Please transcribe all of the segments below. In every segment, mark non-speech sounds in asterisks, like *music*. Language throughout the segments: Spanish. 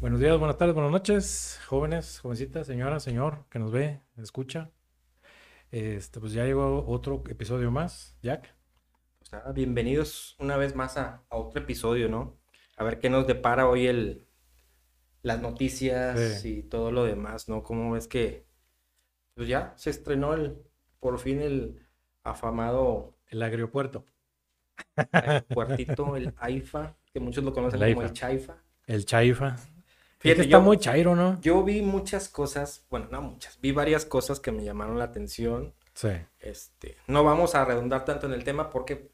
Buenos días, buenas tardes, buenas noches, jóvenes, jovencitas, señora, señor, que nos ve, escucha. Este, pues ya llegó otro episodio más, Jack. Pues nada, bienvenidos una vez más a, a otro episodio, ¿no? A ver qué nos depara hoy el, las noticias Sí. y todo lo demás, ¿no? Cómo ves que pues ya se estrenó el, por fin el afamado El agriopuerto, puertito, el AIFA, que muchos lo conocen El como el AIFA. Chaifa. el Chaifa. Fíjate, está yo- muy chairo, ¿no? Yo vi muchas cosas, bueno, no muchas, vi varias cosas que me llamaron la atención. Sí. Este, no vamos a redundar tanto en el tema porque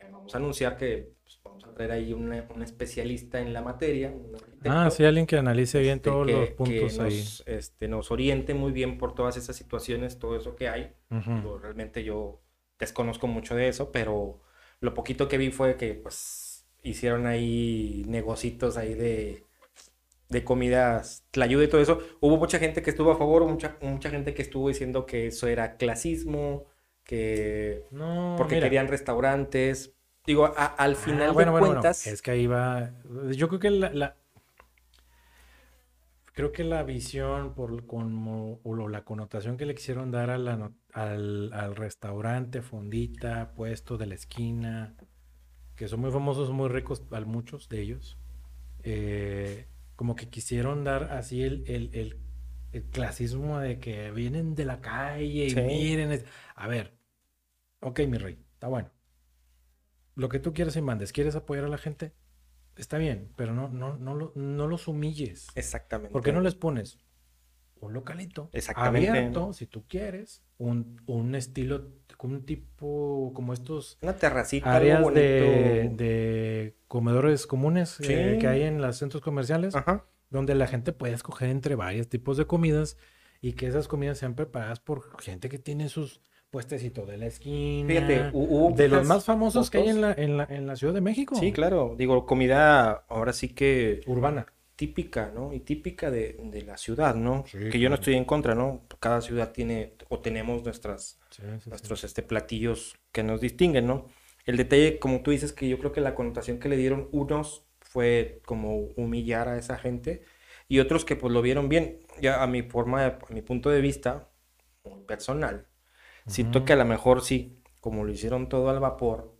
eh, vamos a anunciar que pues, vamos a traer ahí una- un especialista en la materia. un Ah, sí, alguien que analice bien este, todos que- los que puntos ahí. nos, este, nos oriente muy bien por todas esas situaciones, todo eso que hay. Realmente yo desconozco mucho de eso, pero lo poquito que vi fue que pues hicieron ahí negocitos ahí de, de comidas tlayuda y todo eso. Hubo mucha gente que estuvo a favor, mucha, mucha gente que estuvo diciendo que eso era clasismo, que No, porque mira. querían restaurantes. Digo, a- al Ah, final bueno, de bueno, bueno, cuentas, Es que ahí va. Yo creo que la, la- creo que la visión por como o la connotación que le quisieron dar a la al, al restaurante, fondita, puesto de la esquina, que son muy famosos, muy ricos, a muchos de ellos, eh, como que quisieron dar así el, el, el- el clasismo de que vienen de la calle y Sí. miren. es- A ver, ok, mi rey, está bueno lo que tú quieres y mandes, ¿quieres apoyar a la gente? Está bien, pero no, no, no, lo- no los humilles. exactamente. ¿Por qué no les pones un localito Exactamente. abierto, si tú quieres, un, un estilo, un tipo como estos Una terracita, áreas algo de, bonito. de comedores comunes eh, que hay en los centros comerciales, Ajá. donde la gente puede escoger entre varios tipos de comidas y que esas comidas sean preparadas por gente que tiene sus puestecitos de la esquina. Fíjate, hu- hubo De los más famosos que hay en la, en la, en la Ciudad de México. Sí, claro. Digo, comida ahora sí que Urbana. Típica, ¿no? Y típica de, de la ciudad, ¿no? Sí, que yo no estoy en contra, ¿no? Cada ciudad tiene o tenemos nuestras, Sí, sí, sí. nuestros este, platillos que nos distinguen, ¿no? El detalle, como tú dices, que yo creo que la connotación que le dieron unos fue como humillar a esa gente y otros que pues lo vieron bien. Ya a mi forma, a mi punto de vista personal, siento que a lo mejor sí, como lo hicieron todo al vapor,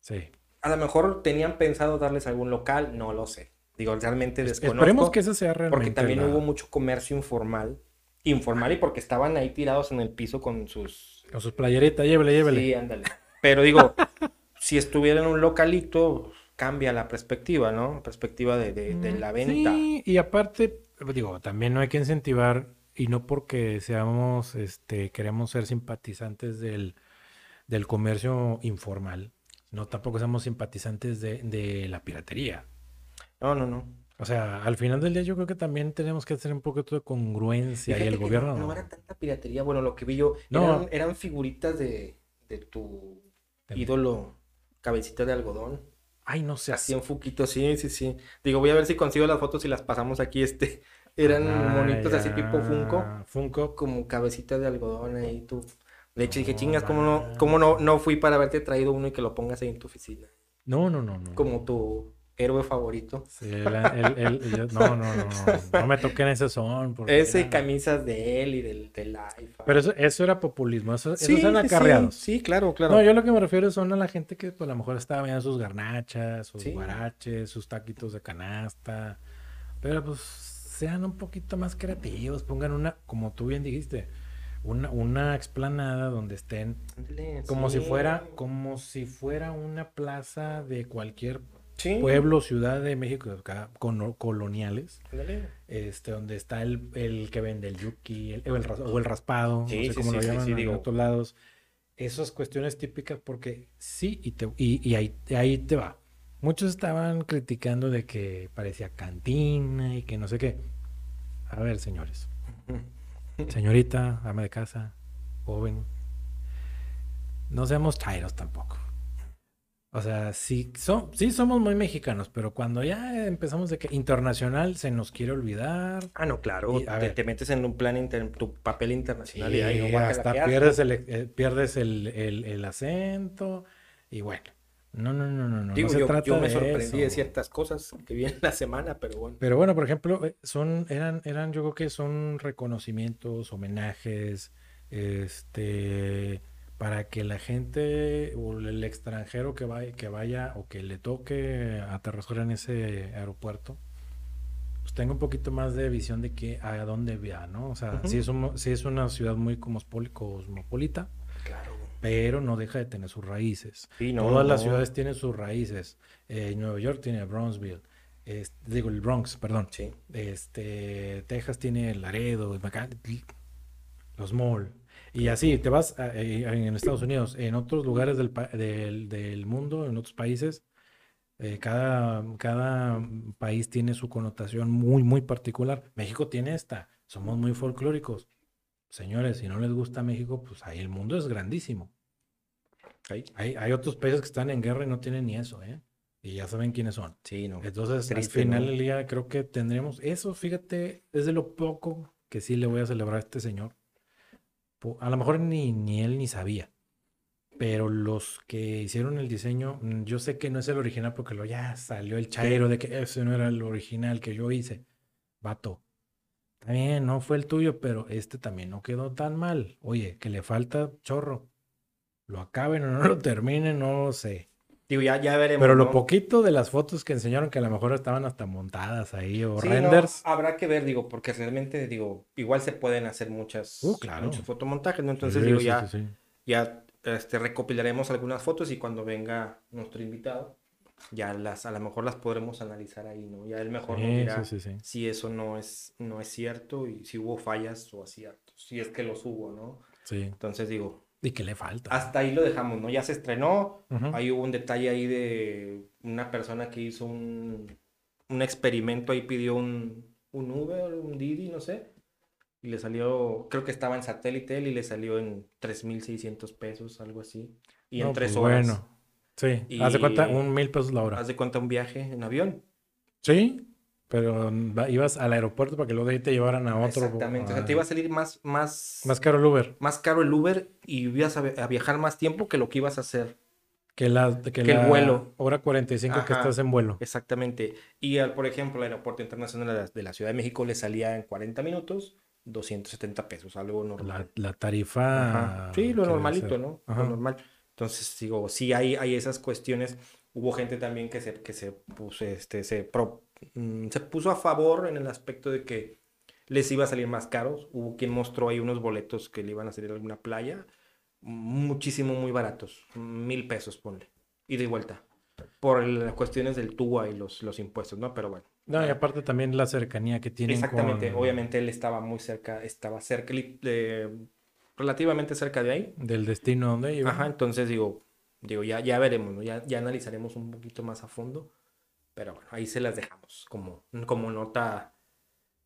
Sí. a lo mejor tenían pensado darles algún local, no lo sé. Digo, realmente desconozco. Esperemos que esa sea realmente Porque también la- hubo mucho comercio informal. Informal y porque estaban ahí tirados en el piso con sus... Con sus playeritas, llévele, llévele. Sí, ándale. Pero digo, *laughs* si estuviera en un localito, cambia la perspectiva, ¿no? La perspectiva de, de- de la venta. Sí, y aparte, digo, también no hay que incentivar, y no porque seamos, este, queremos ser simpatizantes del, del comercio informal, no tampoco somos simpatizantes de, de la piratería. No, no, no. O sea, al final del día yo creo que también tenemos que hacer un poquito de congruencia y el que gobierno no, no era tanta piratería. Bueno, lo que vi yo, No. eran, eran figuritas de, de tu De- ídolo, cabecita de algodón. Ay, no sé, Así en Fuquito, sí, sí, sí. Digo, voy a ver si consigo las fotos y las pasamos aquí. Este, *laughs* eran monitos así tipo Funko, Funko. como cabecita de algodón ahí tú. De hecho dije, chingas, ¿cómo no, cómo no, no fui para haberte traído uno y que lo pongas ahí en tu oficina? No, no, no, no. Como tu héroe favorito. Sí, el- el- el- yo- no, no, no, no, no me toquen ese son. Ese era- camisas de él y del, del. Pero eso, eso era populismo, eso, esos Sí, eran sí, sí, acarreados. Sí, claro, claro. No, yo lo que me refiero son a la gente que pues, a lo mejor estaba viendo sus garnachas, sus Sí. guaraches, sus taquitos de canasta. Pero pues sean un poquito más creativos, pongan una, como tú bien dijiste, una, una explanada donde estén como si fuera, como si fuera una plaza de cualquier Sí, pueblo, ciudad de México, acá, coloniales. este, donde está el, el que vende el yuki, el, o, el, o el raspado, Sí, no sé sí, cómo sí, lo llaman en digo. otros lados. Esas cuestiones típicas porque sí, y, te, y, y ahí, ahí te va. Muchos estaban criticando de que parecía cantina y que no sé qué. A ver, señores. *laughs* Señorita, ama de casa, joven. No seamos chairos tampoco. O sea, sí, so- sí somos muy mexicanos, pero cuando ya empezamos de que internacional se nos quiere olvidar. Ah, no, claro. Y, te, metes en un plan, inter- tu papel internacional y ahí no hasta pierdes el, eh, pierdes el, el- el acento. Y bueno, No, no, no, no, no. Digo, no se yo, trata yo me de sorprendí de ciertas cosas que vi en la semana, pero bueno. Pero bueno, por ejemplo, eh, son, eran, eran, yo creo que son reconocimientos, homenajes, este, para que la gente o el extranjero que vaya, que vaya o que le toque aterrizar en ese aeropuerto, pues tenga un poquito más de visión de que a dónde va, ¿no? O sea, sí es un- sí es una ciudad muy cosmopol- cosmopolita, Claro. pero no deja de tener sus raíces. Sí, no, Todas las ciudades tienen sus raíces. Eh, Nueva York tiene Bronxville, es- digo el Bronx, perdón. Sí. Este, Texas tiene Laredo, los Mall. Y así, te vas a- eh, en Estados Unidos, en otros lugares del, del, del mundo, en otros países, eh, cada, cada país tiene su connotación muy, muy particular. México tiene esta, somos muy folclóricos. Señores, si no les gusta México, pues ahí el mundo es grandísimo. Hay, hay otros países que están en guerra y no tienen ni eso, ¿eh? Y ya saben quiénes son. Sí, no. Entonces, Triste, al final ¿no? del día, creo que tendremos eso, fíjate, es de lo poco que sí le voy a celebrar a este señor. A lo mejor ni, ni él ni sabía, pero los que hicieron el diseño, mm, yo sé que no es el original porque lo ya salió el chairo de que ese no era el original que yo hice. Vato, bien, no fue el tuyo, pero este también no quedó tan mal. Oye, que le falta chorro. Lo acaben o no lo terminen, no lo sé. Digo, ya, ya veremos. Pero lo ¿no? poquito de las fotos que enseñaron, que a lo mejor estaban hasta montadas ahí o Sí, no, renders. habrá que ver, digo, porque realmente, digo, igual se pueden hacer muchas, Uh, claro. muchos fotomontajes, ¿no? Entonces, Sí, digo, sí, ya, ya este, recopilaremos algunas fotos y cuando venga nuestro invitado, ya las, a lo mejor las podremos analizar ahí, ¿no? Ya él mejor nos dirá si eso no es, no es cierto y si hubo fallas o aciertos, si es que los hubo, ¿no? Sí. Entonces, digo, ¿Y qué le falta? hasta ahí lo dejamos, ¿no? Ya se estrenó, Ujú. Ahí hubo un detalle ahí de una persona que hizo un, un experimento, ahí pidió un, un Uber, un Didi, no sé, y le salió, creo que estaba en satélite él y le salió en 3.600 pesos, algo así, y en tres pues, horas. Bueno, sí. Haz de cuenta, un mil pesos la hora. Haz de cuenta un viaje en avión. Sí, pero ibas al aeropuerto para que luego de ahí te llevaran a otro. Exactamente, o sea, te iba a salir más, más, Más caro el Uber más caro el Uber y ibas a, viajar más tiempo que lo que ibas a hacer. que, la, que, Que el vuelo. hora 45 que Ajá. estás en vuelo. Exactamente. Y al, por ejemplo, el aeropuerto internacional de la, Ciudad de México le salía en 40 minutos 270 pesos, algo normal. La, la tarifa. Ajá. Sí, lo que normalito. ¿no? Ajá. Lo normal. Entonces, digo, sí hay, hay esas cuestiones. Hubo gente también que se, que se puso, este, se, pro- se puso a favor en el aspecto de que les iba a salir más caros. Hubo quien mostró ahí unos boletos que le iban a salir a alguna playa, muchísimo, muy baratos, mil pesos, ponle, y vuelta, por las cuestiones del TUA y los, los impuestos, ¿no? Pero bueno. No, y aparte también la cercanía que tienen Exactamente, con- obviamente él estaba muy cerca, estaba cerca, de- relativamente cerca de ahí. del destino donde iba. Ajá, entonces digo, digo, ya, ya veremos, ¿no? Ya, ya analizaremos un poquito más a fondo. Pero bueno, ahí se las dejamos como, como nota,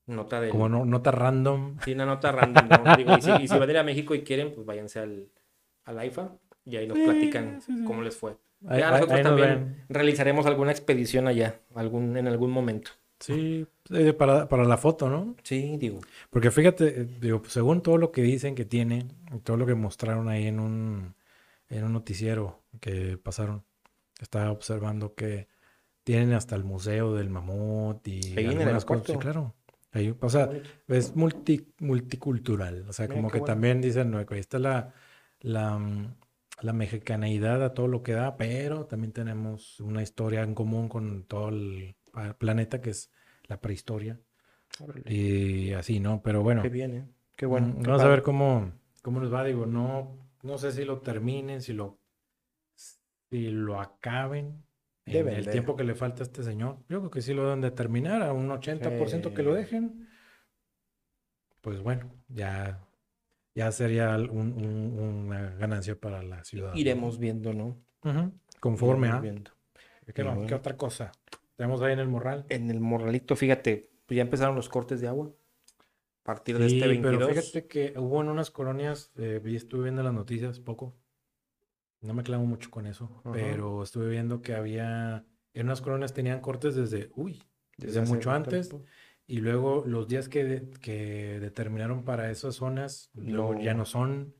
nota del... Como no, nota random. Sí, una nota random, ¿no? Digo, y, si, y si van a ir a México y quieren, pues váyanse al, al AIFA y ahí nos Sí, platican sí, sí. cómo les fue. Ahí- Ya nosotros ahí también realizaremos alguna expedición allá, algún, en algún momento. Sí, eh, para, para la foto, ¿no? Sí, digo. Porque fíjate, eh, digo, pues, según todo lo que dicen que tiene, todo lo que mostraron ahí en un, en un noticiero que pasaron, estaba observando que tienen hasta el museo del mamut y Ahí algunas cosas. Sí, claro. Ahí, o sea, es multi, multicultural. O sea, Mira, como que bueno. también dicen, no, ahí está la, la, la mexicaneidad a todo lo que da, pero también tenemos una historia en común con todo el planeta, que es la prehistoria. Órale, Y así, ¿no? Pero bueno, Qué bien, ¿eh? Qué bueno. mm, qué vamos a padre. ver cómo, cómo nos va. Digo, no, no sé si lo terminen, si lo, si lo acaben en Deben el de. tiempo que le falta a este señor. Yo creo que sí lo deben de terminar, a un 80% que lo Sí. dejen. Pues bueno, ya, ya sería un- un- una ganancia para la ciudad. ¿no? Iremos viendo, ¿no? Ujú, Conforme Iremos a. viendo. ¿Qué, más? bueno. ¿Qué otra cosa? Tenemos ahí en el morral. En el morralito, fíjate, pues ya empezaron los cortes de agua. A partir de Sí, este 22. pero fíjate que hubo en unas colonias, eh, estuve viendo las noticias poco, no me clavo mucho con eso, Ajá. pero estuve viendo que había, en unas colonias tenían cortes desde, uy, desde mucho antes, tiempo. y luego los días que, de- que determinaron para esas zonas, luego ya No. son,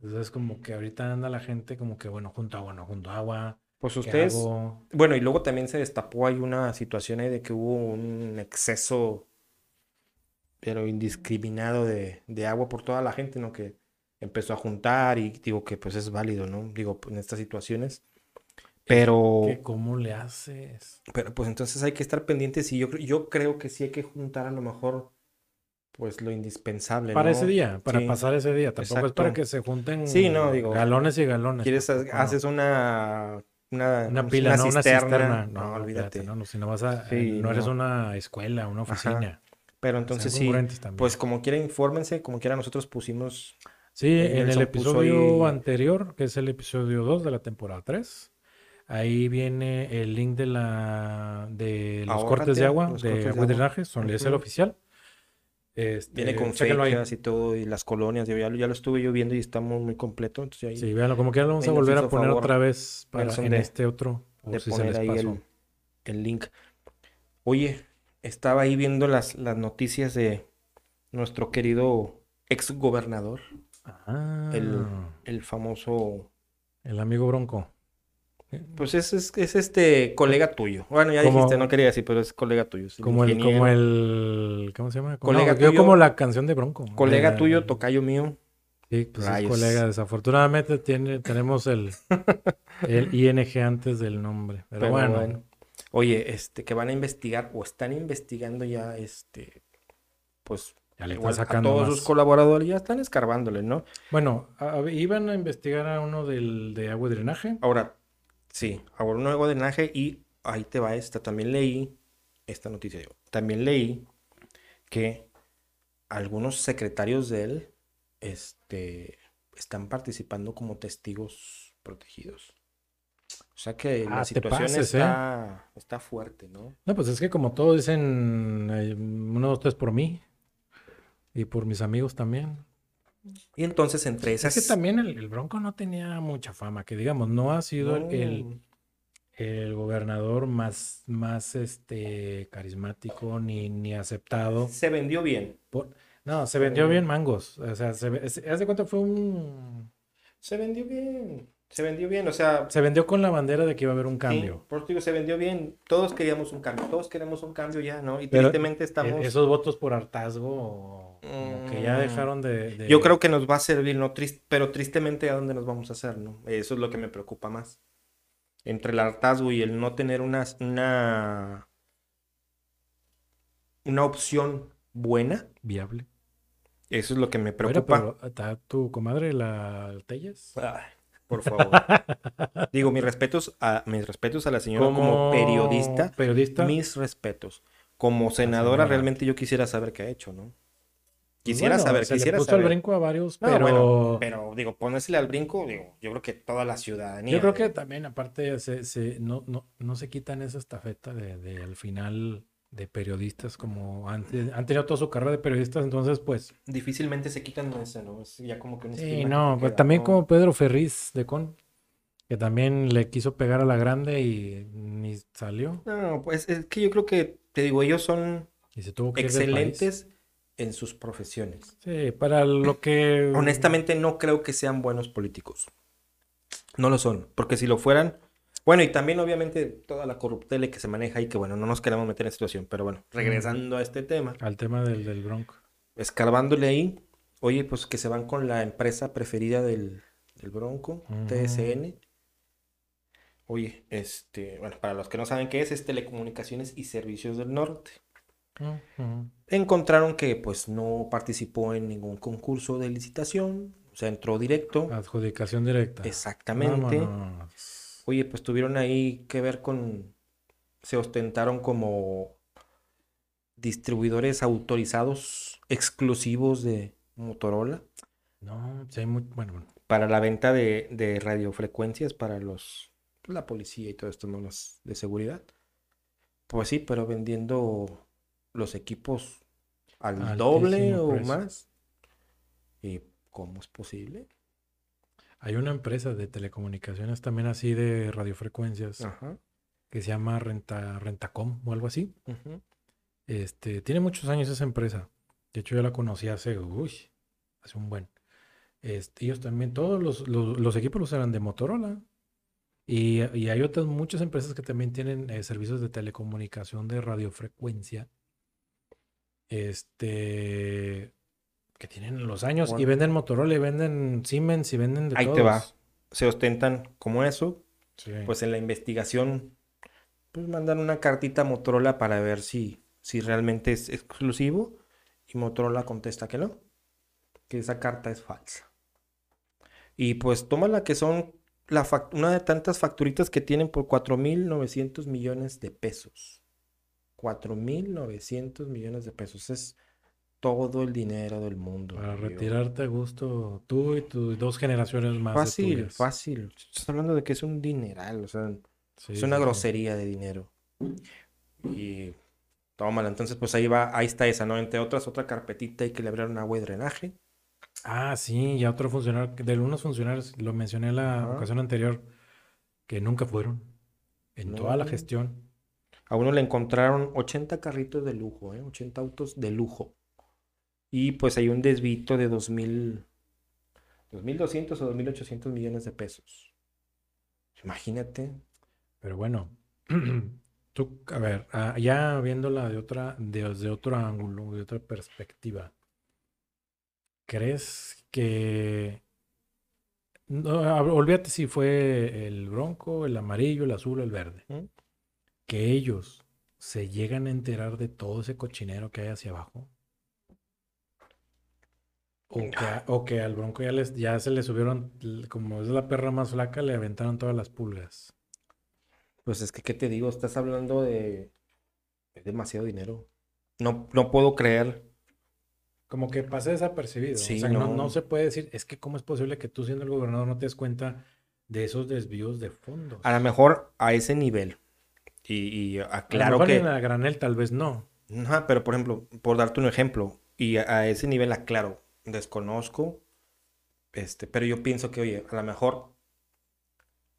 entonces como que ahorita anda la gente como que, bueno, junto agua, no junto agua, Pues ¿Qué ustedes, hago? bueno, y luego también se destapó ahí una situación ahí de que hubo un exceso, pero indiscriminado de, de agua por toda la gente, ¿no? Que empezó a juntar y digo que pues es válido, ¿no? Digo, en estas situaciones. Pero, ¿Qué- ¿Cómo le haces? pero pues entonces hay que estar pendientes y yo, yo creo que sí hay que juntar a lo mejor pues lo indispensable, Para ¿no? ese día, para Sí. pasar ese día. Tampoco es para Exacto. que se junten Sí, no, digo, galones y galones. ¿Quieres, no. haces una, una, Una ¿cómo se pila, llama? no una cisterna. No, No, olvídate. olvídate. No, si no vas a, Sí, no eres no. una escuela, una Ajá. oficina. Pero Sean entonces sí, también. pues como quiera, infórmense, como quiera, nosotros pusimos Sí, Eh, en el episodio ahí- anterior, que es el episodio 2 de la temporada 3, ahí viene el link de la de los cortes de agua, de agua y drenaje, son, es el oficial. Este, Viene con fechas y todo, y las colonias, yo ya, lo- ya lo estuve yo viendo y está muy, completo. Entonces ahí Sí, véanlo, como quiera lo vamos a volver a poner favor otra vez para, en de- este otro, de si se poner les ahí pasó. el, el link. Oye, estaba ahí viendo las, las noticias de nuestro querido ex gobernador, Ah, el, el famoso, el amigo Bronco. pues es, es, es este colega tuyo. Bueno, ya Como- dijiste, no quería decir, pero es colega tuyo. es Como el, como el, ¿cómo se llama? Colega no, yo tuyo- como la canción de Bronco. Colega Eh, tuyo, tocayo mío. Sí, pues es colega. Desafortunadamente tiene, tenemos el, *laughs* el ING antes del nombre. Pero, Pero bueno, bueno. Oye, este, que van a investigar o están investigando ya, este, pues, ya le a todos más. sus colaboradores, ya están escarbándole, ¿no? Bueno, a- a- iban a investigar a uno del, de agua y drenaje. Ahora, sí, ahora un nuevo drenaje y ahí te va esta. También leí esta noticia. Yo. También leí que algunos secretarios de él, este, están participando como testigos protegidos. O sea que Ah, la te situación pases, ¿eh? está, está fuerte, ¿no? No, pues es que como todos dicen, eh, uno, dos, tres por mí. Y por mis amigos también. Y entonces entre esas... Es que también el, el Bronco no tenía mucha fama, que digamos, no ha sido el- el, gobernador más, más este, carismático ni, ni aceptado. Se vendió bien. por- No, se vendió bien mangos. O sea, se, se- haz de cuenta fue un... Se vendió bien. Se vendió bien. O sea, Se vendió con la bandera de que iba a haber un sí, cambio. por eso digo, se vendió bien. Todos queríamos un cambio. Todos queremos un cambio ya, ¿no? Y Pero, tristemente E- estamos... Esos votos por hartazgo, como que ya Mm. dejaron de... de- Yo creo que nos va a servir, ¿no? Tris- pero tristemente, ¿a dónde nos vamos a hacer, no? Eso es lo que me preocupa más. Entre el hartazgo y el no tener una, una, una opción buena, Viable. eso es lo que me preocupa. pero ¿está tu comadre, la Telles? Ay, por favor. *laughs* Digo, mis respetos a, mis respetos a la señora como periodista. Periodista. Mis respetos. Como senadora, realmente yo quisiera saber qué ha hecho, ¿no? Quisiera bueno, saber, se le quisiera puso saber. al brinco a varios, No, pero bueno, pero digo, ponérsele al brinco, digo, yo creo que toda la ciudadanía. yo creo que también aparte se, se- no, no, no se quitan esa estafeta de, de al final de periodistas como han, han tenido toda su carrera de periodistas, entonces pues difícilmente se quitan eso, ¿no? Es ya como que un sí, que no, pues queda, también ¿no? como Pedro Ferriz de Con, que también le quiso pegar a la grande y ni salió No, pues es que yo creo que, te digo, ellos son y se tuvo que ir del país. excelentes en sus profesiones. Sí, para lo que Honestamente, no creo que sean buenos políticos. No lo son, porque si lo fueran, bueno, y también obviamente toda la corruptele que se maneja y que bueno, no nos queremos meter en situación, pero bueno, regresando a este tema, al tema del, del Bronco. escarbándole ahí, oye, pues que se van con la empresa preferida del, del Bronco. TSN. Oye, este, bueno, para los que no saben qué es, es Telecomunicaciones y Servicios del Norte. Encontraron que pues no participó en ningún concurso de licitación, o sea, entró directo. Adjudicación directa. Exactamente. Oye, pues tuvieron ahí que ver con, se ostentaron como distribuidores autorizados exclusivos de Motorola No, sí hay muy, bueno, bueno. para la venta de, de radiofrecuencias para los, la policía y todo esto, ¿no? Los de seguridad. Pues sí, pero vendiendo los equipos al doble o precio. más. ¿Y cómo es posible? Hay una empresa de telecomunicaciones también así de radiofrecuencias Ajá. que se llama Renta, Rentacom o algo así. Este, tiene muchos años esa empresa. De hecho, yo la conocí hace, uy, hace un buen. Este, ellos también, todos los, los, los equipos los eran de Motorola. Y, y hay otras muchas empresas que también tienen eh, servicios de telecomunicación de radiofrecuencia. Este. Que tienen los años y venden Motorola y venden Siemens y venden de Ahí todos. te va. Se ostentan como eso. Sí. Pues en la investigación, pues mandan una cartita a Motorola para ver si, si realmente es exclusivo. Y Motorola contesta que no. Que esa carta es falsa. Y pues toma la que son la una de tantas facturitas que tienen por 4.900 millones de pesos. 4.900 millones de pesos. Es todo el dinero del mundo. Para amigo. retirarte a gusto tú y tus dos generaciones más. Fácil, fácil. Estás hablando de que es un dineral, o sea, Sí, es una sí, grosería de dinero. Y tómala, entonces pues ahí va, ahí está esa, ¿no? Entre otras, otra carpetita hay que le abrieron agua y drenaje. Ah, sí, y a otro funcionario, de algunos funcionarios, lo mencioné en la ocasión anterior, que nunca fueron en toda la gestión. A uno le encontraron 80 carritos de lujo, ¿eh? 80 autos de lujo. Y pues hay un desvito de 2.000, 2.200 o 2.800 millones de pesos. Imagínate. Pero bueno, *clears throat* tú, a ver, ah, ya viéndola de otra, de- desde otro ángulo, de otra perspectiva, ¿crees que... No, olvídate si fue el bronco, el amarillo, el azul o el verde. ¿Mm? Que ellos se llegan a enterar de todo ese cochinero que hay hacia abajo. O que, a- o que al bronco ya, les, ya se le subieron, como es la perra más flaca, le aventaron todas las pulgas. Pues es que, ¿qué te digo? Estás hablando de... Es demasiado dinero. No, no puedo creer. Como que pasa desapercibido. Sí, o sea, no, no. no se puede decir, es que cómo es posible que tú siendo el gobernador no te des cuenta de esos desvíos de fondos. A lo mejor a ese nivel. Y, A aclaro mejor que... en la granel tal vez no. Ajá, pero por ejemplo, por darte un ejemplo, y a, a ese nivel aclaro, desconozco, este, pero yo pienso que, oye, a lo mejor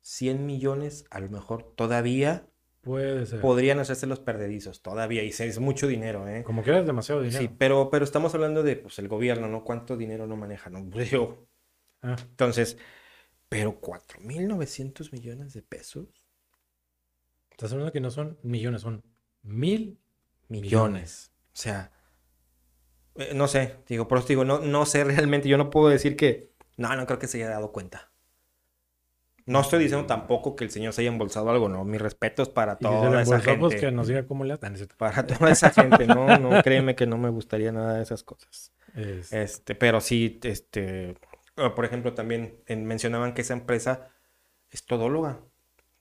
100 millones, a lo mejor todavía Puede ser. podrían hacerse los perdedizos, todavía, y es mucho dinero, ¿eh? Como que demasiado dinero. Sí, pero, pero estamos hablando de, pues, el gobierno, ¿no? ¿Cuánto dinero no maneja, no? Pues, yo. Ah, Entonces, pero 4.900 millones de pesos, estás hablando que no son millones, son mil millones. O sea, eh, no sé, digo, por eso digo, no, no sé realmente, yo no puedo decir que, no, no creo que se haya dado cuenta. No estoy diciendo tampoco que el señor se haya embolsado algo, no, mis respetos para Y si toda esa pues gente. que nos diga cómo le hacen. Para toda esa gente, no, no, *laughs* créeme que no me gustaría nada de esas cosas. Es- Este, pero sí, este, eh, por ejemplo, también en- mencionaban que esa empresa es todóloga,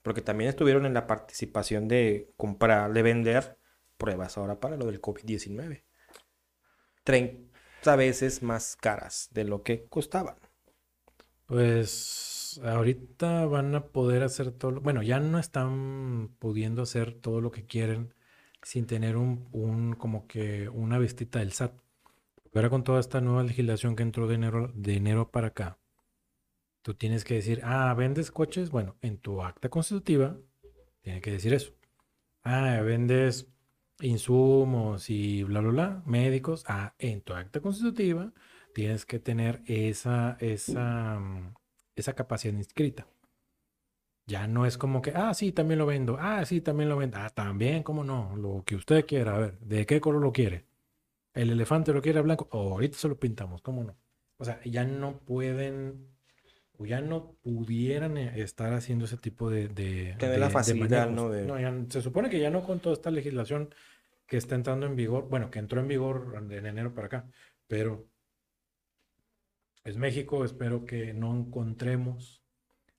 porque también estuvieron en la participación de comprar, de vender pruebas ahora para lo del COVID-19. 30 veces más caras de lo que costaban. Pues ahorita van a poder hacer todo, bueno, ya no están pudiendo hacer todo lo que quieren sin tener un, como que una vistita del SAT. Ahora con toda esta nueva legislación que entró de enero, de enero para acá, tú tienes que decir, ah, vendes coches, bueno, en tu acta constitutiva tiene que decir eso. Ah, vendes insumos y bla, bla, bla, médicos. Ah, en tu acta constitutiva tienes que tener esa, esa, mm, esa capacidad inscrita. Ya no es como que, ah, sí, también lo vendo. Ah, sí, también lo vendo. Ah, también, ¿cómo no? Lo que usted quiera. A ver, ¿de qué color lo quiere? ¿El elefante lo quiere blanco? Ahorita se lo pintamos, ¿cómo no? O sea, ya no pueden, o ya no pudieran eh, estar haciendo ese tipo de, de, dé la de facilidad. ¿no? De- No, ya- se supone que ya no con toda esta legislación que está entrando en vigor, bueno, que entró en vigor en enero para acá, pero es México, espero que no encontremos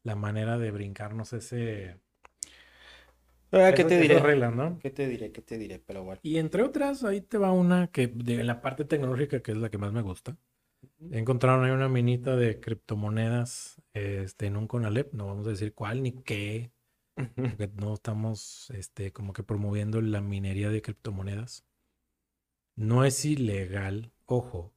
la manera de brincarnos ese, Ah, ¿qué te diré? ¿no? ¿Qué te diré? ¿Qué te diré? Pero bueno. Y entre otras, ahí te va una que de la parte tecnológica, que es la que más me gusta. Encontraron ahí una minita de criptomonedas este, en un Conalep, no vamos a decir cuál ni qué, porque no estamos este, como que promoviendo la minería de criptomonedas. No es ilegal, ojo.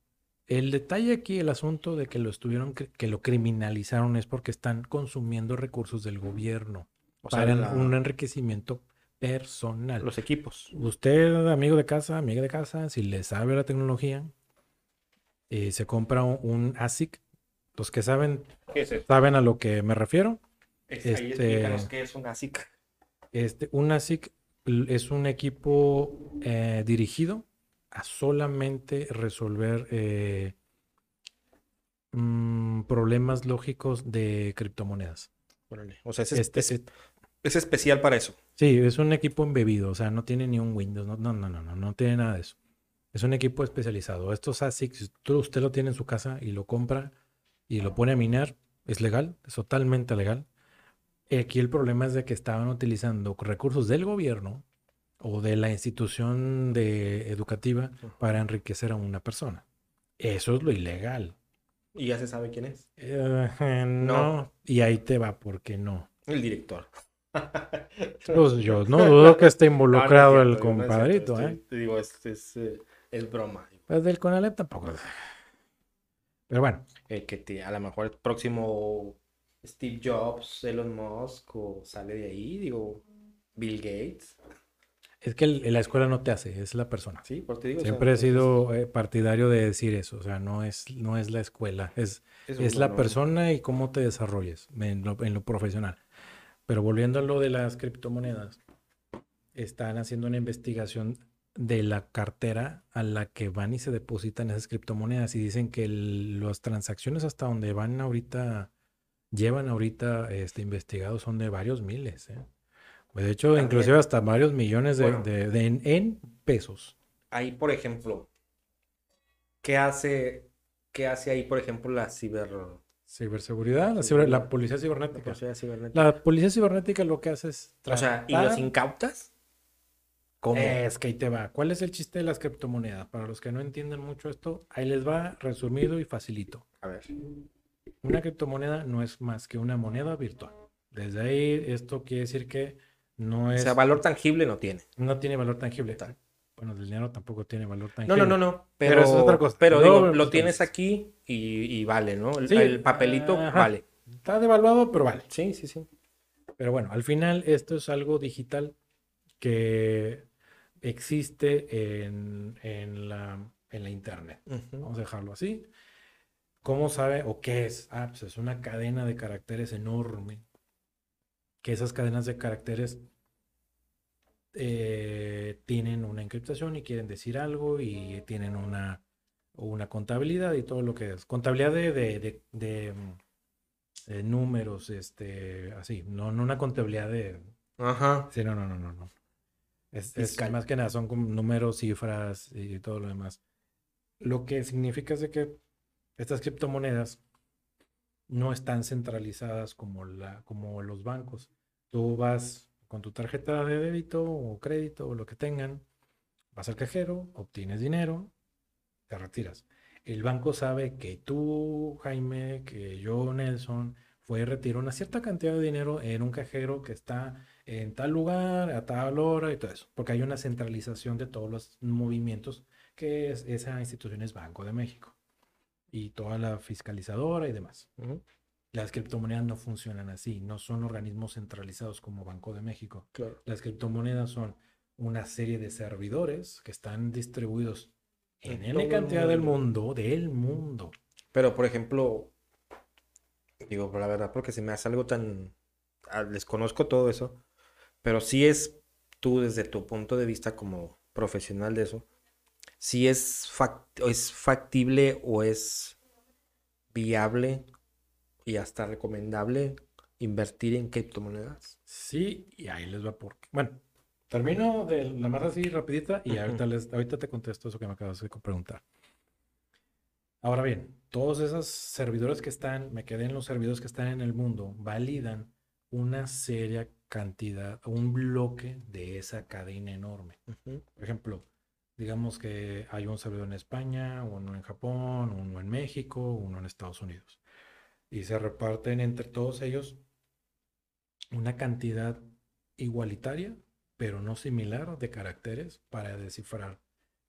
El detalle aquí, el asunto de que lo estuvieron, que lo criminalizaron es porque están consumiendo recursos del gobierno O sea, para la- un enriquecimiento personal. los equipos. Usted, amigo de casa, amiga de casa, si le sabe la tecnología, eh, se compra un, un ASIC. Los que saben, ¿Qué es eso? saben a lo que me refiero. Es, ahí Este- explícanos qué es un ASIC. Este, un ASIC es un equipo eh, dirigido a solamente resolver eh, mm, problemas lógicos de criptomonedas. Órale. O sea, es, Este- es- es especial para eso. Sí, es un equipo embebido, o sea, no tiene ni un Windows, no, no, no, no, no, no tiene nada de eso. Es un equipo especializado. Estos ASICs, usted lo tiene en su casa y lo compra y lo pone a minar, es legal, es totalmente legal. Aquí el problema es de que estaban utilizando recursos del gobierno o de la institución de educativa para enriquecer a una persona. Eso es lo ilegal. Y ya se sabe quién es. Eh, *laughs* no. Y ahí te va, porque no. El director. *laughs* Pues yo no dudo que esté No, no es involucrado cierto, el es compadrito, ¿eh? Te digo, es, es, eh, es broma. Pues del Conalep tampoco. Pero bueno, Eh, que te- a lo mejor el próximo Steve Jobs, Elon Musk, o sale de ahí, digo, Bill Gates. es que el- la escuela no te hace, es la persona. Sí, por te digo. o sea, Siempre he sido eh, partidario de decir eso, o sea, no es, no es la escuela, es, es la persona y cómo te desarrolles en lo, en lo profesional. Pero volviendo a lo de las criptomonedas, están haciendo una investigación de la cartera a la que van y se depositan esas criptomonedas y dicen que el- las transacciones hasta donde van ahorita, llevan ahorita este, investigados son de varios miles. ¿eh? Pues, de hecho, También. inclusive hasta varios millones de, Bueno. de- de- en, en pesos. Ahí, por ejemplo, ¿qué hace, qué hace ahí, por ejemplo, la ciber... Ciberseguridad, la, ciber- la policía la cibernética. policía cibernética? La policía cibernética lo que hace es O sea, ¿y los incautas? ¿Cómo? Es que ahí te va. ¿Cuál es el chiste de las criptomonedas? Para los que no entienden mucho esto, ahí les va resumido y facilito. A ver. Una criptomoneda no es más que una moneda virtual. Desde ahí, esto quiere decir que no O es, sea, valor tangible no tiene. no tiene valor tangible. Tal. Bueno, el dinero tampoco tiene valor No, tangible. no, no, no. Pero Pero, eso es otra cosa. Pero digo, lo pues, tienes pues. aquí y, y vale, ¿no? El, Sí, el papelito ajá. vale. Está devaluado, pero vale. Sí, sí, sí. Pero bueno, al final esto es algo digital que existe en, en la, en la internet. Vamos a dejarlo así. ¿Cómo sabe o qué es? Ah, pues es una cadena de caracteres enorme. Que esas cadenas de caracteres eh, tienen una encriptación y quieren decir algo y tienen una, una contabilidad y todo lo que es. Contabilidad de, de, de- números, este, así. No, no una contabilidad de, Ajá. Sí, no, no, no, no, no. Es, más que nada, son como números, cifras y todo lo demás. Lo que significa es de que estas criptomonedas no están centralizadas como, la, como los bancos. Tú vas con tu tarjeta de débito o crédito o lo que tengan, vas al cajero, obtienes dinero, te retiras. El banco sabe que tú, Jaime, que yo, Nelson, fue y retiró una cierta cantidad de dinero en un cajero que está en tal lugar, a tal hora y todo eso, porque hay una centralización de todos los movimientos que es, esa institución es Banco de México y toda la fiscalizadora y demás. Ujú. Las criptomonedas no funcionan así, no son organismos centralizados como Banco de México. Claro. Las criptomonedas son una serie de servidores que están distribuidos en En N cantidad del mundo. del mundo. Pero, por ejemplo, digo, la verdad, porque se me hace algo tan... ah, Desconozco todo eso, pero sí es tú desde tu punto de vista como profesional de eso, si es, fac- es factible o es viable y hasta recomendable invertir en criptomonedas. Sí, y ahí les va por qué. Bueno, termino de la más así rapidita y ahorita, les, ahorita te contesto eso que me acabas de preguntar. Ahora bien, todos esos servidores que están, me quedé en los servidores que están en el mundo, validan una seria cantidad, un bloque de esa cadena enorme. Por ejemplo, digamos que hay un servidor en España, uno en Japón, uno en México, uno en Estados Unidos. Y se reparten entre todos ellos una cantidad igualitaria, pero no similar de caracteres para descifrar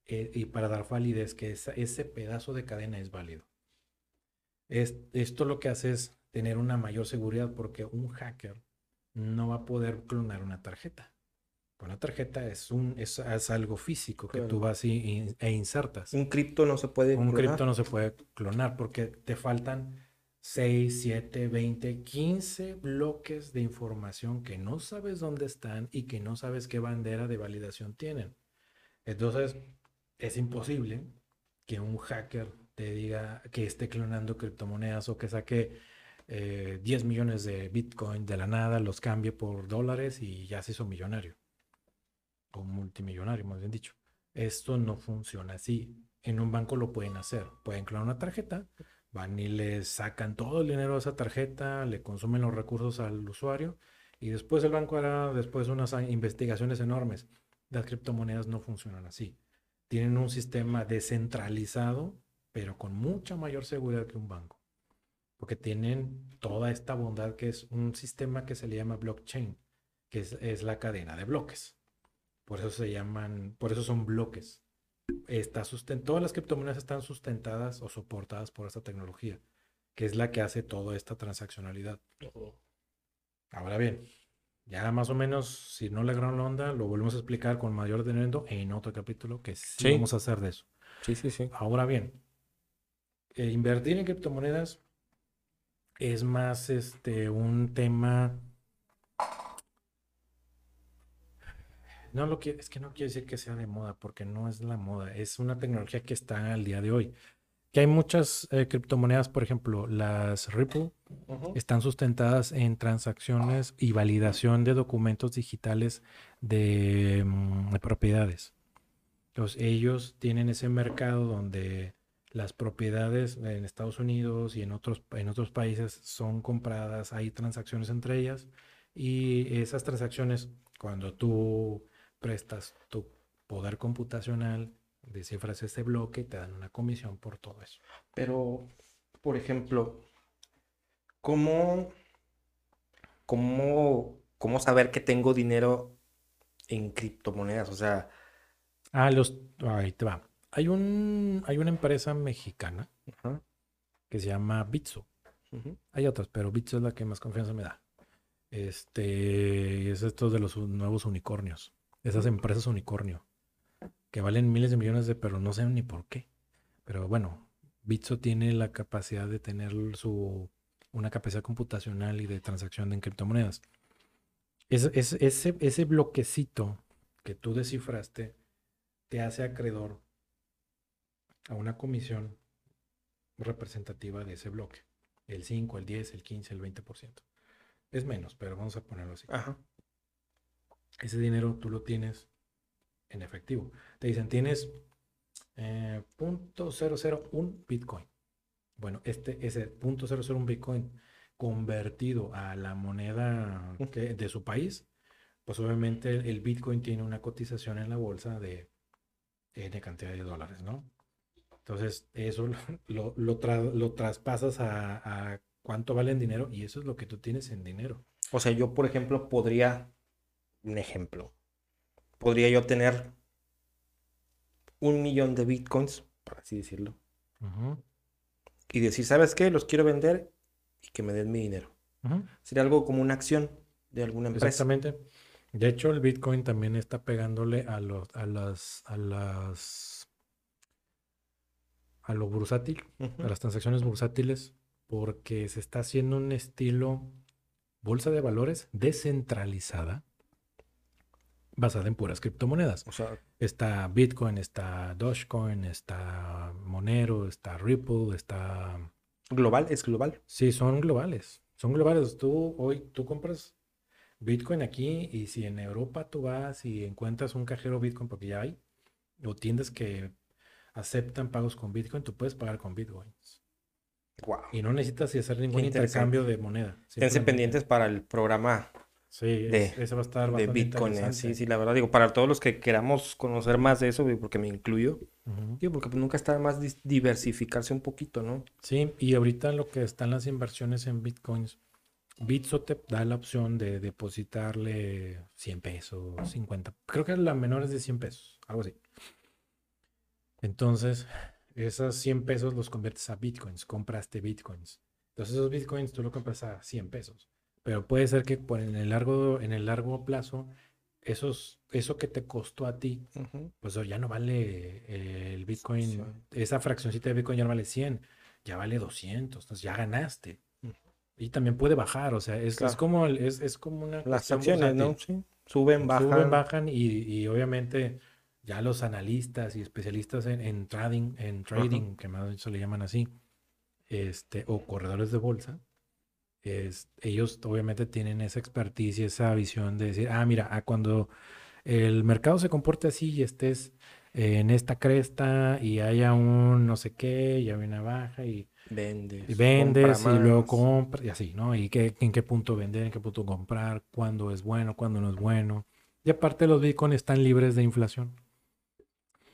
eh, y para dar validez que esa- ese pedazo de cadena es válido. Es- esto lo que hace es tener una mayor seguridad porque un hacker no va a poder clonar una tarjeta. Una tarjeta es, un, es, es algo físico que tú vas y- y- e insertas. Un cripto no se puede Un clonar. cripto no se puede clonar porque te faltan 6, 7, 20, 15 bloques de información que no sabes dónde están y que no sabes qué bandera de validación tienen. Entonces, es imposible que un hacker te diga que esté clonando criptomonedas o que saque 10 eh, millones de Bitcoin de la nada, los cambie por dólares y ya se hizo millonario. O multimillonario, más bien dicho. Esto no funciona así. En un banco lo pueden hacer. Pueden clonar una tarjeta, van y le sacan todo el dinero de esa tarjeta, le consumen los recursos al usuario y después el banco hará después unas investigaciones enormes. Las criptomonedas no funcionan así. Tienen un sistema descentralizado, pero con mucha mayor seguridad que un banco. Porque tienen toda esta bondad que es un sistema que se le llama blockchain, que es, es la cadena de bloques. Por eso se llaman, por eso son bloques está todas las criptomonedas están sustentadas o soportadas por esta tecnología, que es la que hace toda esta transaccionalidad. Ahora bien, ya más o menos, si no la onda, lo volvemos a explicar con mayor detenimiento en otro capítulo que sí, vamos a hacer de eso. Sí, sí, sí. Ahora bien, eh, invertir en criptomonedas es más este un tema No lo que, es que no quiero decir que sea de moda, porque no es la moda, es una tecnología que está al día de hoy. Que hay muchas eh, criptomonedas, por ejemplo, las Ripple, están sustentadas en transacciones y validación de documentos digitales de, mm, de propiedades. Entonces, ellos tienen ese mercado donde las propiedades en Estados Unidos y en otros, en otros países son compradas, hay transacciones entre ellas y esas transacciones, cuando tú prestas tu poder computacional, descifras ese bloque y te dan una comisión por todo eso. Pero, por ejemplo, ¿cómo, cómo, cómo saber que tengo dinero en criptomonedas? O sea... Ah, los... Ahí te va. Hay, un, hay una empresa mexicana que se llama Bitso. Hay otras, pero Bitso es la que más confianza me da. Este es esto de los nuevos unicornios esas empresas unicornio, que valen miles de millones de, pero no sé ni por qué. Pero bueno, Bitso tiene la capacidad de tener su, una capacidad computacional y de transacción en criptomonedas. ese, ese bloquecito que tú descifraste te hace acreedor a una comisión representativa de ese bloque. El 5, el 10, el 15, el 20%. Es menos, pero vamos a ponerlo así. Ajá ese dinero tú lo tienes en efectivo. Te dicen, tienes eh, .001 Bitcoin. Bueno, este, ese .001 Bitcoin convertido a la moneda *laughs* de su país, pues obviamente el, Bitcoin tiene una cotización en la bolsa de N cantidad de dólares, ¿no? Entonces, eso lo, *laughs* lo, traspasas a, a cuánto vale en dinero y eso es lo que tú tienes en dinero. O sea, yo, por ejemplo, podría un ejemplo. Podría yo tener un millón de bitcoins, por así decirlo. Y decir, ¿sabes qué? Los quiero vender y que me den mi dinero. Sería algo como una acción de alguna empresa. Exactamente. De hecho, el Bitcoin también está pegándole a los, a las, a las, a lo bursátil, a las transacciones bursátiles, porque se está haciendo un estilo bolsa de valores descentralizada basada en puras criptomonedas. O sea, está Bitcoin, está Dogecoin, está Monero, está Ripple, está... ¿Global? ¿Es global? Sí, son globales. Son globales. Tú hoy, tú compras Bitcoin aquí y si en Europa tú vas y encuentras un cajero Bitcoin, porque ya hay, o tiendas que aceptan pagos con Bitcoin, tú puedes pagar con Bitcoins. Wow. Y no necesitas hacer ningún intercambio de moneda. Estén pendientes para el programa Sí, eso va a estar de Bitcoin. Eh, sí, sí, la verdad, digo, para todos los que queramos conocer más de eso, porque me incluyo, digo, porque pues, nunca está más diversificarse un poquito, ¿no? Sí, y ahorita lo que están las inversiones en Bitcoins, Bitso te da la opción de depositarle 100 pesos, 50, creo que la menor es de 100 pesos, algo así. Entonces, esos 100 pesos los conviertes a Bitcoins, compraste Bitcoins. Entonces, esos Bitcoins tú lo compras a 100 pesos. Pero puede ser que en el largo, en el largo plazo, esos, eso que te costó a ti, pues ya no vale eh, el Bitcoin, esa fraccioncita de Bitcoin ya no vale 100, ya vale 200, entonces ya ganaste. Y también puede bajar, o sea, es, es Claro. como, el- es, es como una Las acciones, ¿no? Sí. Suben, bajan. Suben, bajan y, y obviamente ya los analistas y especialistas en, en trading, en trading, que más se le llaman así, este, o corredores de bolsa, es- ellos obviamente tienen esa expertise y esa visión de decir, ah, mira, ah, cuando el mercado se comporte así y estés en esta cresta y haya un no sé qué, y hay una baja y, Vendes. y vendes y luego compras y así, ¿no? Y qué, en qué punto vender, en qué punto comprar, cuándo es bueno, cuándo no es bueno. Y aparte los Bitcoin están libres de inflación.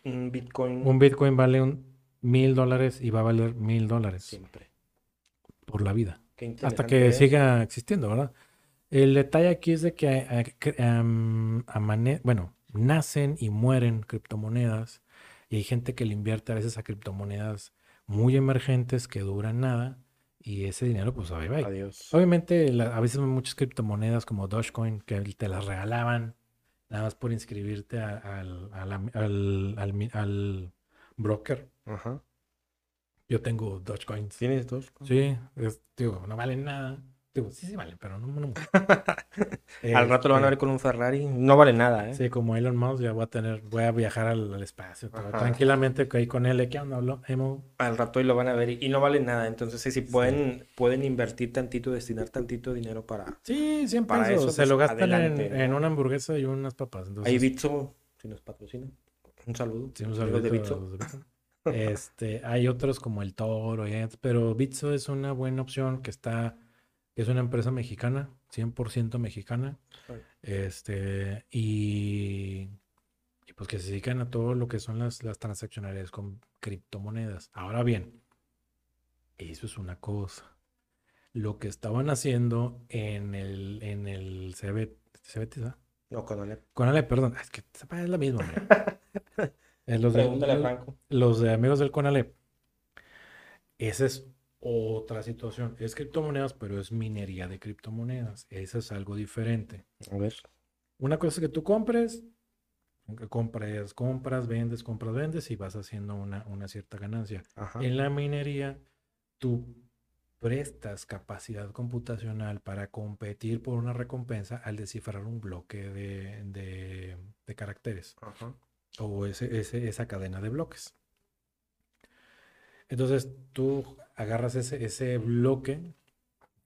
Un Bitcoin Un Bitcoin vale un mil dólares y va a valer mil dólares siempre. por la vida. Hasta que es. siga existiendo, ¿verdad? El detalle aquí es de que eh, amane- bueno, nacen y mueren criptomonedas y hay gente que le invierte a veces a criptomonedas muy emergentes que duran nada y ese dinero pues bye bye. Adiós. Obviamente la- a veces hay muchas criptomonedas como Dogecoin que te las regalaban nada más por inscribirte a- al, a la- al- al al broker. Ajá. Yo tengo Dogecoins. ¿Tienes dos? Sí, es- digo, no valen nada. Digo, sí, sí valen, pero no, no mucho. *laughs* Al rato lo van a ver Este, con un Ferrari. No vale nada, ¿eh? Sí, como Elon Musk ya voy a tener, voy a viajar al, al espacio. todo. Tranquilamente ahí con él, ¿qué onda? Hablo, Emo? Al rato y lo van a ver y, y no vale nada. Entonces, sí, sí, pueden, pueden invertir tantito, destinar tantito dinero para... Sí, 100 Para pesos. eso, Se pues, lo gastan en- adelante, en, ¿no? una hamburguesa y unas papas. Entonces, Ahí Bitso, si nos patrocina. Un saludo. Sí, un amigos de Bitso. Este, hay otros como el Toro, y pero Bitso es una buena opción que está, que es una empresa mexicana, 100% mexicana, este, y, y pues que se dedican a todo lo que son las, las transaccionalidades con criptomonedas. Ahora bien, eso es una cosa. Lo que estaban haciendo en el, en el CB, CBT. No, con Alep. Con Ale, perdón, es que es la misma. *laughs* Eh, los de- Franco. los de amigos del Conalep. Esa es otra situación. Es criptomonedas, pero es minería de criptomonedas. Eso es algo diferente. A ver. Una cosa es que tú compres, compras, compras, vendes, compras, vendes y vas haciendo una, una cierta ganancia. Ajá. En la minería, tú prestas capacidad computacional para competir por una recompensa al descifrar un bloque de, de- de caracteres Ajá. o ese, ese- esa cadena de bloques. Entonces tú agarras ese, bloque,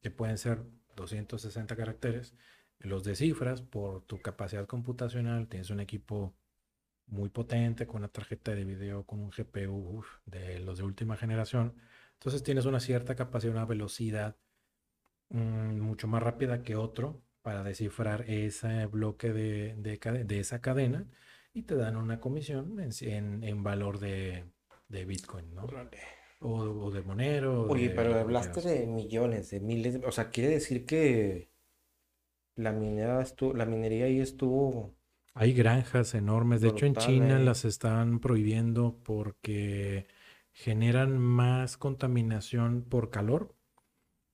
que pueden ser 260 caracteres, los descifras por tu capacidad computacional, tienes un equipo muy potente con una tarjeta de video, con un GPU uf, de los de última generación. Entonces tienes una cierta capacidad, una velocidad mm, mucho más rápida que otro para descifrar ese bloque de, de de esa cadena y te dan una comisión en, en- en valor de, Bitcoin, ¿no? O, o de Monero. Oye, de pero hablaste de millones, de miles, o sea, quiere decir que la minera estuvo, la minería ahí estuvo, Hay granjas enormes. De hecho, en China eh. las están prohibiendo porque generan más contaminación por calor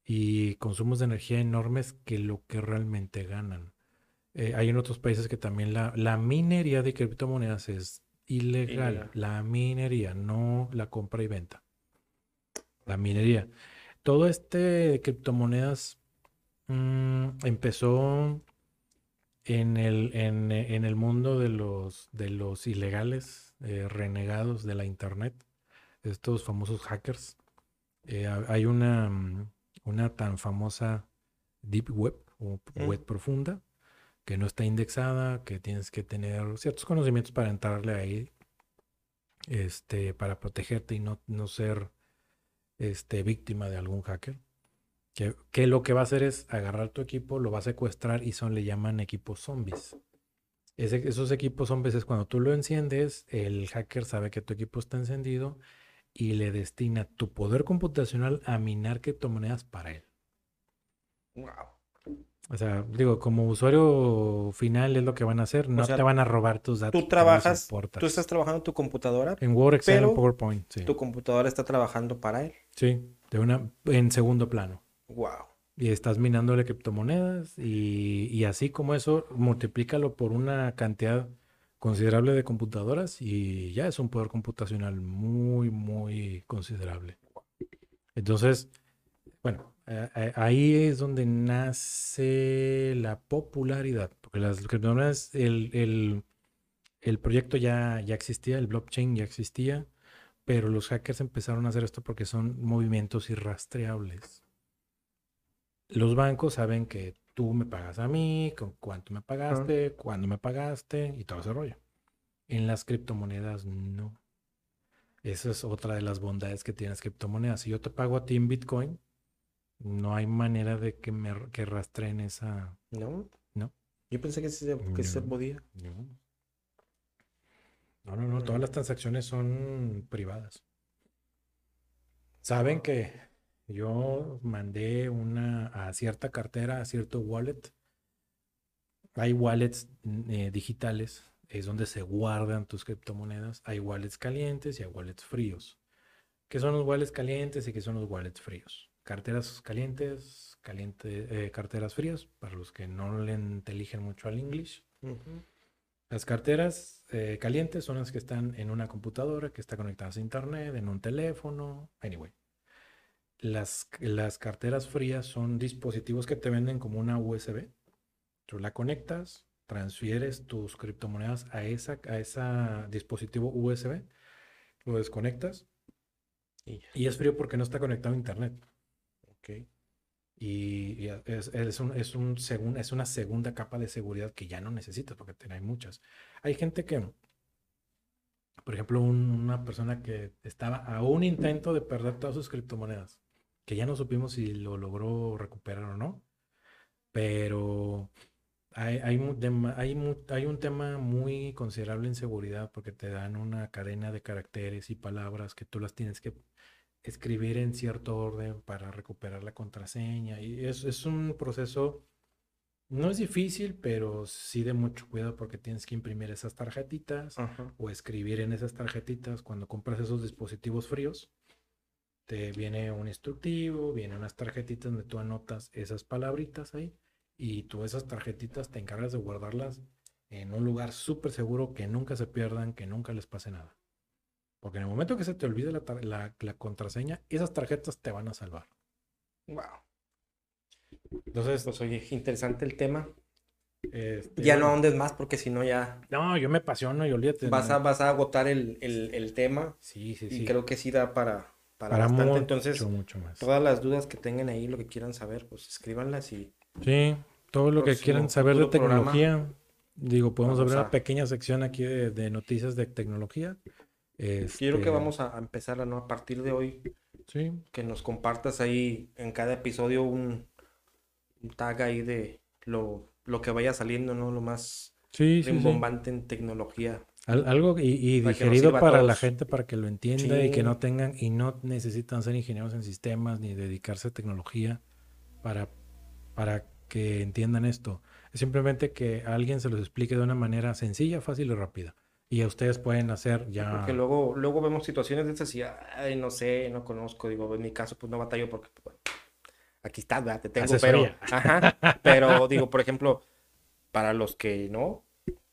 y consumos de energía enormes que lo que realmente ganan. Eh, hay en otros países que también la, la minería de criptomonedas es ilegal. Ilegal. La minería, no la compra y venta. La minería. Todo este de criptomonedas mm, empezó en el, en, en el mundo de los, de los ilegales, eh, renegados de la internet, estos famosos hackers. Eh, ha- hay una, mm, una tan famosa Deep Web o Mm. web profunda que no está indexada, que tienes que tener ciertos conocimientos para entrarle ahí, este, para protegerte y no, no ser este, víctima de algún hacker. Que, que lo que va a hacer es agarrar tu equipo, lo va a secuestrar y son, le llaman equipos zombies. Esos equipos zombies es cuando tú lo enciendes, el hacker sabe que tu equipo está encendido y le destina tu poder computacional a minar criptomonedas para él. wow. O sea, digo, como usuario final es lo que van a hacer, no sea, te van a robar tus datos. Tú no trabajas, importa. tú estás trabajando en tu computadora, en Word, Excel, en pero PowerPoint, sí. tu computadora está trabajando para él. Sí, de una, en segundo plano. Wow. Y estás minándole criptomonedas y, y así como eso, multiplícalo por una cantidad considerable de computadoras y ya es un poder computacional muy, muy considerable. Entonces, bueno, ahí es donde nace la popularidad, porque las criptomonedas, el, el, el proyecto ya, ya existía, el blockchain ya existía, pero los hackers empezaron a hacer esto porque son movimientos irrastreables. Los bancos saben que tú me pagas a mí, con cuánto me pagaste, cuándo me pagaste y todo ese rollo. En las criptomonedas no. Esa es otra de las bondades que tienen las criptomonedas. Si yo te pago a ti en Bitcoin, no hay manera de que me que rastreen esa. ¿No? No. Yo pensé que se, que se podía. No. No, no, no. Todas las transacciones son privadas. Saben que yo mandé una a cierta cartera, a cierto wallet. Hay wallets eh, digitales, es donde se guardan tus criptomonedas. Hay wallets calientes y hay wallets fríos. ¿Qué son los wallets calientes y qué son los wallets fríos? Carteras calientes, caliente, eh, carteras frías, para los que no le inteligen mucho al inglés. Las carteras eh, calientes son las que están en una computadora, que está conectada a internet, en un teléfono, anyway. Las, las carteras frías son dispositivos que te venden como una USB. Tú la conectas, transfieres tus criptomonedas a esa a ese dispositivo USB, lo desconectas y, es frío porque no está conectado a internet. Ok. Y, es, es, un, es, un es una segunda capa de seguridad que ya no necesitas porque hay muchas. Hay gente que, por ejemplo, una persona que estaba a un intento de perder todas sus criptomonedas, que ya no supimos si lo logró recuperar o no, pero hay, hay, hay, un tema muy considerable en seguridad porque te dan una cadena de caracteres y palabras que tú las tienes que escribir en cierto orden para recuperar la contraseña. Y es, es un proceso, no es difícil, pero sí de mucho cuidado porque tienes que imprimir esas tarjetitas o escribir en esas tarjetitas cuando compras esos dispositivos fríos. Te viene un instructivo, viene unas tarjetitas donde tú anotas esas palabritas ahí y tú esas tarjetitas te encargas de guardarlas en un lugar súper seguro que nunca se pierdan, que nunca les pase nada. Porque en el momento que se te olvide la, la, contraseña, esas tarjetas te van a salvar. Wow. Entonces, pues oye, interesante el tema. Este, ya no ahondes más porque si no ya... No, yo me apasiono y olvídate. Vas, a, vas a agotar el, el, el tema. Sí, sí, sí. Y creo que sí da para, para, bastante. Mucho, Entonces, mucho más. todas las dudas que tengan ahí, lo que quieran saber, pues escríbanlas y... Sí, todo lo que quieran saber de tecnología. Digo, podemos abrir una pequeña sección aquí de, de noticias de tecnología. Quiero que este, vamos a, empezar a, ¿no? a partir de hoy. Sí. Que nos compartas ahí en cada episodio un, tag ahí de lo, lo, que vaya saliendo, ¿no? Lo más sí, bombante en tecnología. algo y, digerido para la gente para que lo entienda y que no tengan y no necesitan ser ingenieros en sistemas ni dedicarse a tecnología para, para que entiendan esto. Es simplemente que alguien se los explique de una manera sencilla, fácil y rápida y ustedes pueden hacer ya. Porque luego, luego vemos situaciones de esas y, ay, no sé, no conozco. Digo, en mi caso, pues no batallo porque, pues, aquí estás, ¿verdad? Te tengo, pero. Ajá. Pero digo, por ejemplo, para los que no.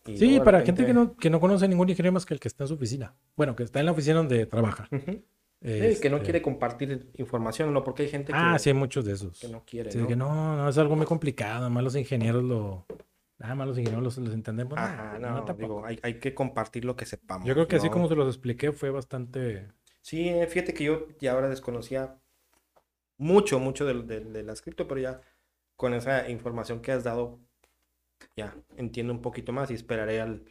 Sí, para gente que no, que no conoce ningún ingeniero más que el que está en su oficina. Bueno, que está en la oficina donde trabaja. El que no este quiere compartir información, ¿no? Porque hay gente que. Ah, sí, hay muchos de esos. Que no quiere. Sí, ¿no? que no, no, es algo muy complicado. Además, los ingenieros lo, Nada más los ingenieros los, entendemos. Ajá, no, digo, hay, hay, que compartir lo que sepamos. Yo creo que así como se los expliqué fue bastante... Sí, eh, fíjate que yo ya ahora desconocía mucho, mucho de, de, la cripto, pero ya con esa información que has dado, ya entiendo un poquito más y esperaré al,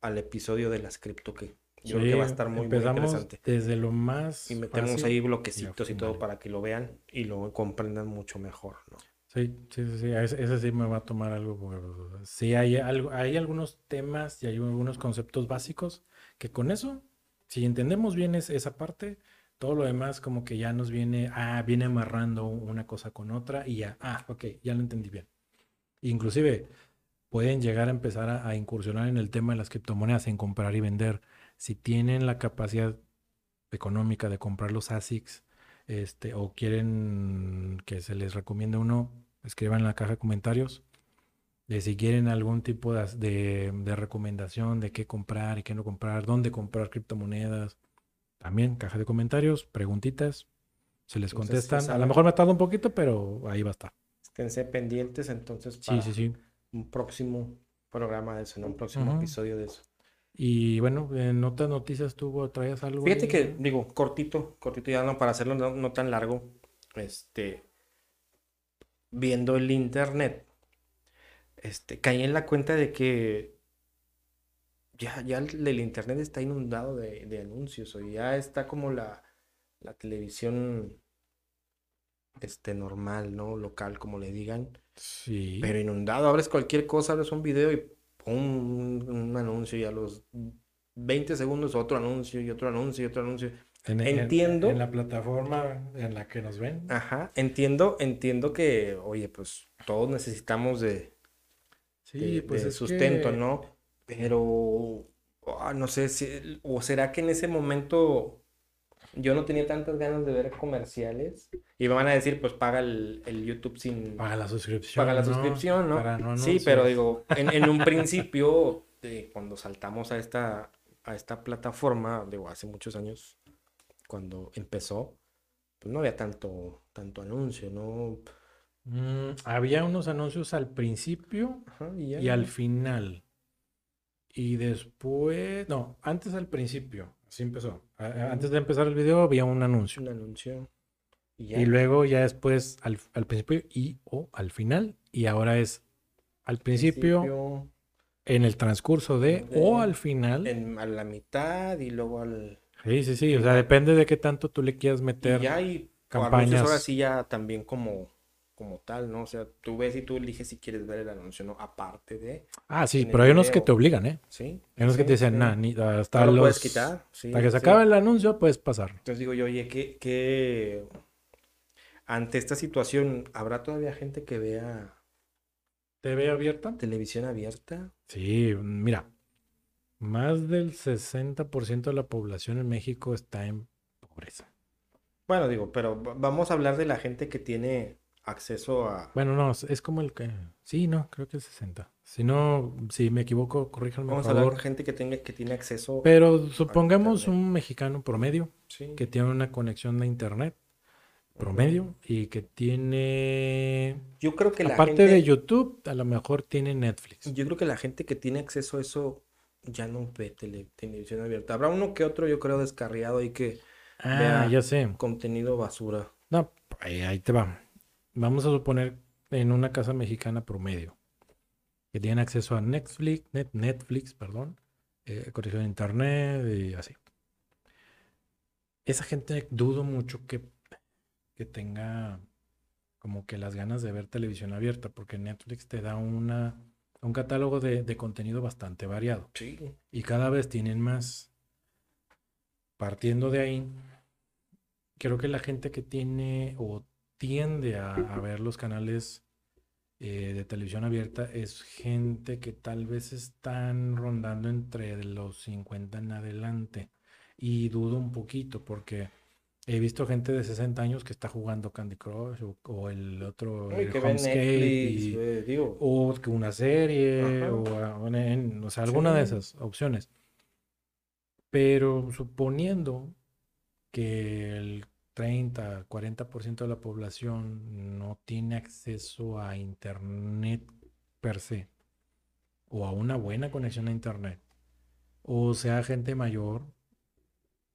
al episodio de las cripto que yo creo que va a estar muy, muy interesante. Desde lo más. Y metemos ahí bloquecitos y, todo para que lo vean y lo comprendan mucho mejor, ¿no? Sí, sí, sí, sí. Ese, sí me va a tomar algo. Porque, sí, hay, algo, hay algunos temas y hay algunos conceptos básicos que con eso, si entendemos bien esa parte, todo lo demás como que ya nos viene, ah, viene amarrando una cosa con otra y ya, ah, ok, ya lo entendí bien. Inclusive pueden llegar a empezar a, a incursionar en el tema de las criptomonedas, en comprar y vender. Si tienen la capacidad económica de comprar los ASICs, este, o quieren que se les recomiende uno, escriban en la caja de comentarios. De si quieren algún tipo de, recomendación de qué comprar y qué no comprar, dónde comprar criptomonedas. También caja de comentarios, preguntitas. Se les Entonces, contestan. A lo mejor me tarda un poquito, pero ahí va a estar. Esténse pendientes entonces para sí, sí. un próximo programa de eso, ¿no? Un próximo episodio de eso. Y bueno, en otras noticias tú traías algo. Fíjate ahí? que, digo, cortito, cortito ya no, para hacerlo no, no tan largo, este, viendo el internet, este, caí en la cuenta de que ya, ya el, el internet está inundado de, de anuncios, o ya está como la, la televisión, este, normal, ¿no? Local, como le digan, Sí. pero inundado, abres cualquier cosa, abres un video y pum, un, un anuncio y a los 20 segundos otro anuncio y otro anuncio y otro anuncio. En- en- entiendo. En, la plataforma en la que nos ven. Ajá, entiendo, entiendo que, oye, pues todos necesitamos de, Sí, de- pues de sustento, que- ¿no? Pero, ah, no sé si, o será que en ese momento yo no tenía tantas ganas de ver comerciales y me van a decir, pues paga el, el YouTube sin, Paga la suscripción. paga la ¿no? suscripción, ¿no? Para no Sí, pero digo, en, en un *laughs* principio, de cuando saltamos a esta, a esta plataforma, digo, hace muchos años, cuando empezó, pues no había tanto, tanto anuncio, ¿no? Mm, había unos anuncios al principio Ajá, y ya. y al final. Y después, no, antes al principio, así empezó. A- Antes de empezar el video había un anuncio. un anuncio. Y ya. Y luego ya después al, al principio y o al final. Y ahora es al principio, en el transcurso de, de- o al final. en- a la mitad y luego al... Sí, sí, sí. O sea, depende de qué tanto tú le quieras Y meter. ya y o campañas. anuncios ahora sí ya también como, como tal, ¿no? O sea, tú ves y tú eliges si quieres ver el anuncio, ¿no? Aparte de, Ah, sí, pero hay unos que te obligan, ¿eh? ¿sí? Hay unos que te dicen, sí. nah, ni, hasta No lo los. puedes quitar. Sí, Hasta que se acabe el anuncio, puedes pasar. Entonces digo yo, oye, ¿qué, qué- ante esta situación, ¿habrá todavía gente que vea ¿TV abierta? televisión abierta? Sí, mira. Más del 60% de la población en México está en pobreza. Bueno, digo, pero va- vamos a hablar de la gente que tiene acceso a... Bueno, no, es como el que. Sí, no, creo que es 60. Si no, si me equivoco, corríjanme por Vamos a hablar favor. de gente que tenga, que tiene acceso... Pero supongamos un mexicano promedio Sí. que tiene una conexión de internet promedio y que tiene. Yo creo que la Aparte gente... de YouTube, a lo mejor tiene Netflix. Yo creo que la gente que tiene acceso a eso ya no ve tele- televisión abierta. Habrá uno que otro, yo creo, descarriado y que Ah, Vea. ya sé. contenido basura. No, ahí, ahí te va. Vamos a suponer en una casa mexicana promedio que tienen acceso a Netflix, Net- Netflix, perdón, eh, conexión a internet y así. Esa gente dudo mucho que, que tenga como que las ganas de ver televisión abierta, porque Netflix te da una, un catálogo de, de contenido bastante variado Sí. y cada vez tienen más. Partiendo de ahí, creo que la gente que tiene o tiende a, a ver los canales eh, de televisión abierta es gente que tal vez están rondando entre los 50 en adelante. Y dudo un poquito porque he visto gente de 60 años que está jugando Candy Crush o, o el otro, Uy, el que Homescape Netflix, y- ve, digo. o que una serie, o, a- o sea, alguna de Sí. esas opciones. Pero suponiendo que el 30, 40% de la población no tiene acceso a internet per se, o a una buena conexión a internet, o sea, gente mayor,